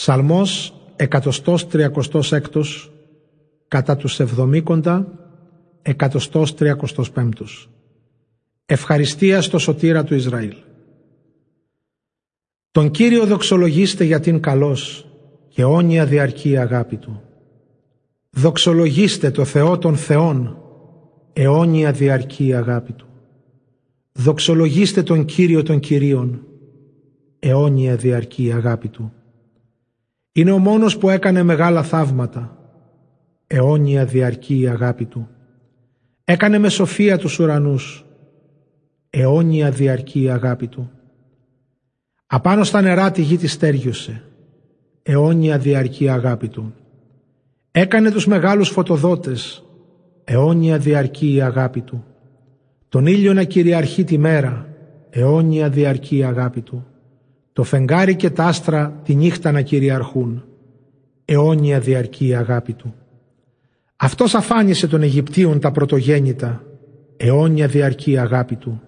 Ψαλμός 136 κατά τους εβδομήκοντα 135 Ευχαριστία στο σωτήρα του Ισραήλ Τον Κύριο δοξολογήστε για την καλός και όνια διαρκή αγάπη Του. Δοξολογήστε το Θεό των Θεών αιώνια διαρκή αγάπη Του. Δοξολογήστε τον Κύριο των Κυρίων αιώνια διαρκή αγάπη Του. Είναι ο μόνος που έκανε μεγάλα θαύματα, αιώνια διαρκή η αγάπη Του. Έκανε με σοφία τους ουρανούς, αιώνια διαρκή η αγάπη Του. Απάνω στα νερά τη γη της στέργιωσε, αιώνια διαρκή η αγάπη Του. Έκανε τους μεγάλους φωτοδότες, αιώνια διαρκή η αγάπη Του. Τον ήλιο να κυριαρχεί τη μέρα, αιώνια διαρκή η αγάπη Του το φεγγάρι και τα άστρα τη νύχτα να κυριαρχούν. Αιώνια διαρκή η αγάπη του. Αυτός αφάνισε των Αιγυπτίων τα πρωτογέννητα. Αιώνια διαρκή η αγάπη του.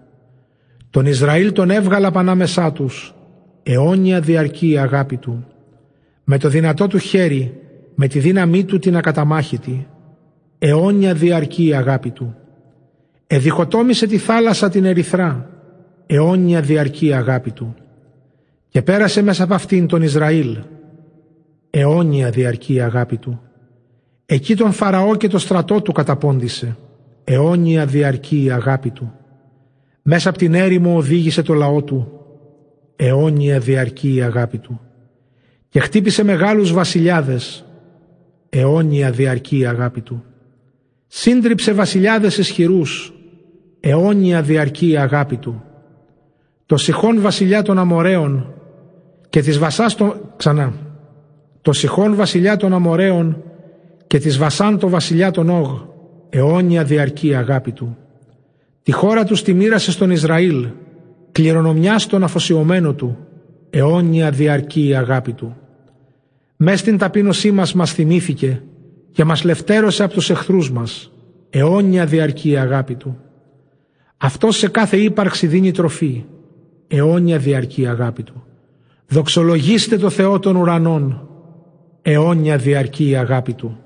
Τον Ισραήλ τον έβγαλα πανάμεσά τους. Αιώνια διαρκή η αγάπη του. Με το δυνατό του χέρι, με τη δύναμή του την ακαταμάχητη. Αιώνια διαρκή η αγάπη του. Εδιχοτόμησε τη θάλασσα την ερυθρά. Αιώνια διαρκή η αγάπη του και πέρασε μέσα από αυτήν τον Ισραήλ. Αιώνια διαρκή η αγάπη του. Εκεί τον Φαραώ και το στρατό του καταπώντησε. Αιώνια διαρκή η αγάπη του. Μέσα από την έρημο οδήγησε το λαό του. Αιώνια διαρκή η αγάπη του. Και χτύπησε μεγάλους βασιλιάδες. Αιώνια διαρκή η αγάπη του. Σύντριψε βασιλιάδες ισχυρούς. Αιώνια διαρκή η αγάπη του. Το Σιχών βασιλιά των Αμοραίων και της Βασάς το... ξανά το Σιχών βασιλιά των Αμοραίων και της Βασάν το βασιλιά των Όγ αιώνια διαρκή αγάπη του. Τη χώρα τους τη μοίρασε στον Ισραήλ κληρονομιάς στον αφοσιωμένο του αιώνια διαρκή η αγάπη του. Μες στην ταπείνωσή μας μας θυμήθηκε και μας λευτέρωσε από τους εχθρούς μας αιώνια διαρκή η αγάπη του. Αυτός σε κάθε ύπαρξη δίνει τροφή αιώνια διαρκή αγάπη του Δοξολογήστε το Θεό των ουρανών, αιώνια διαρκή η αγάπη Του.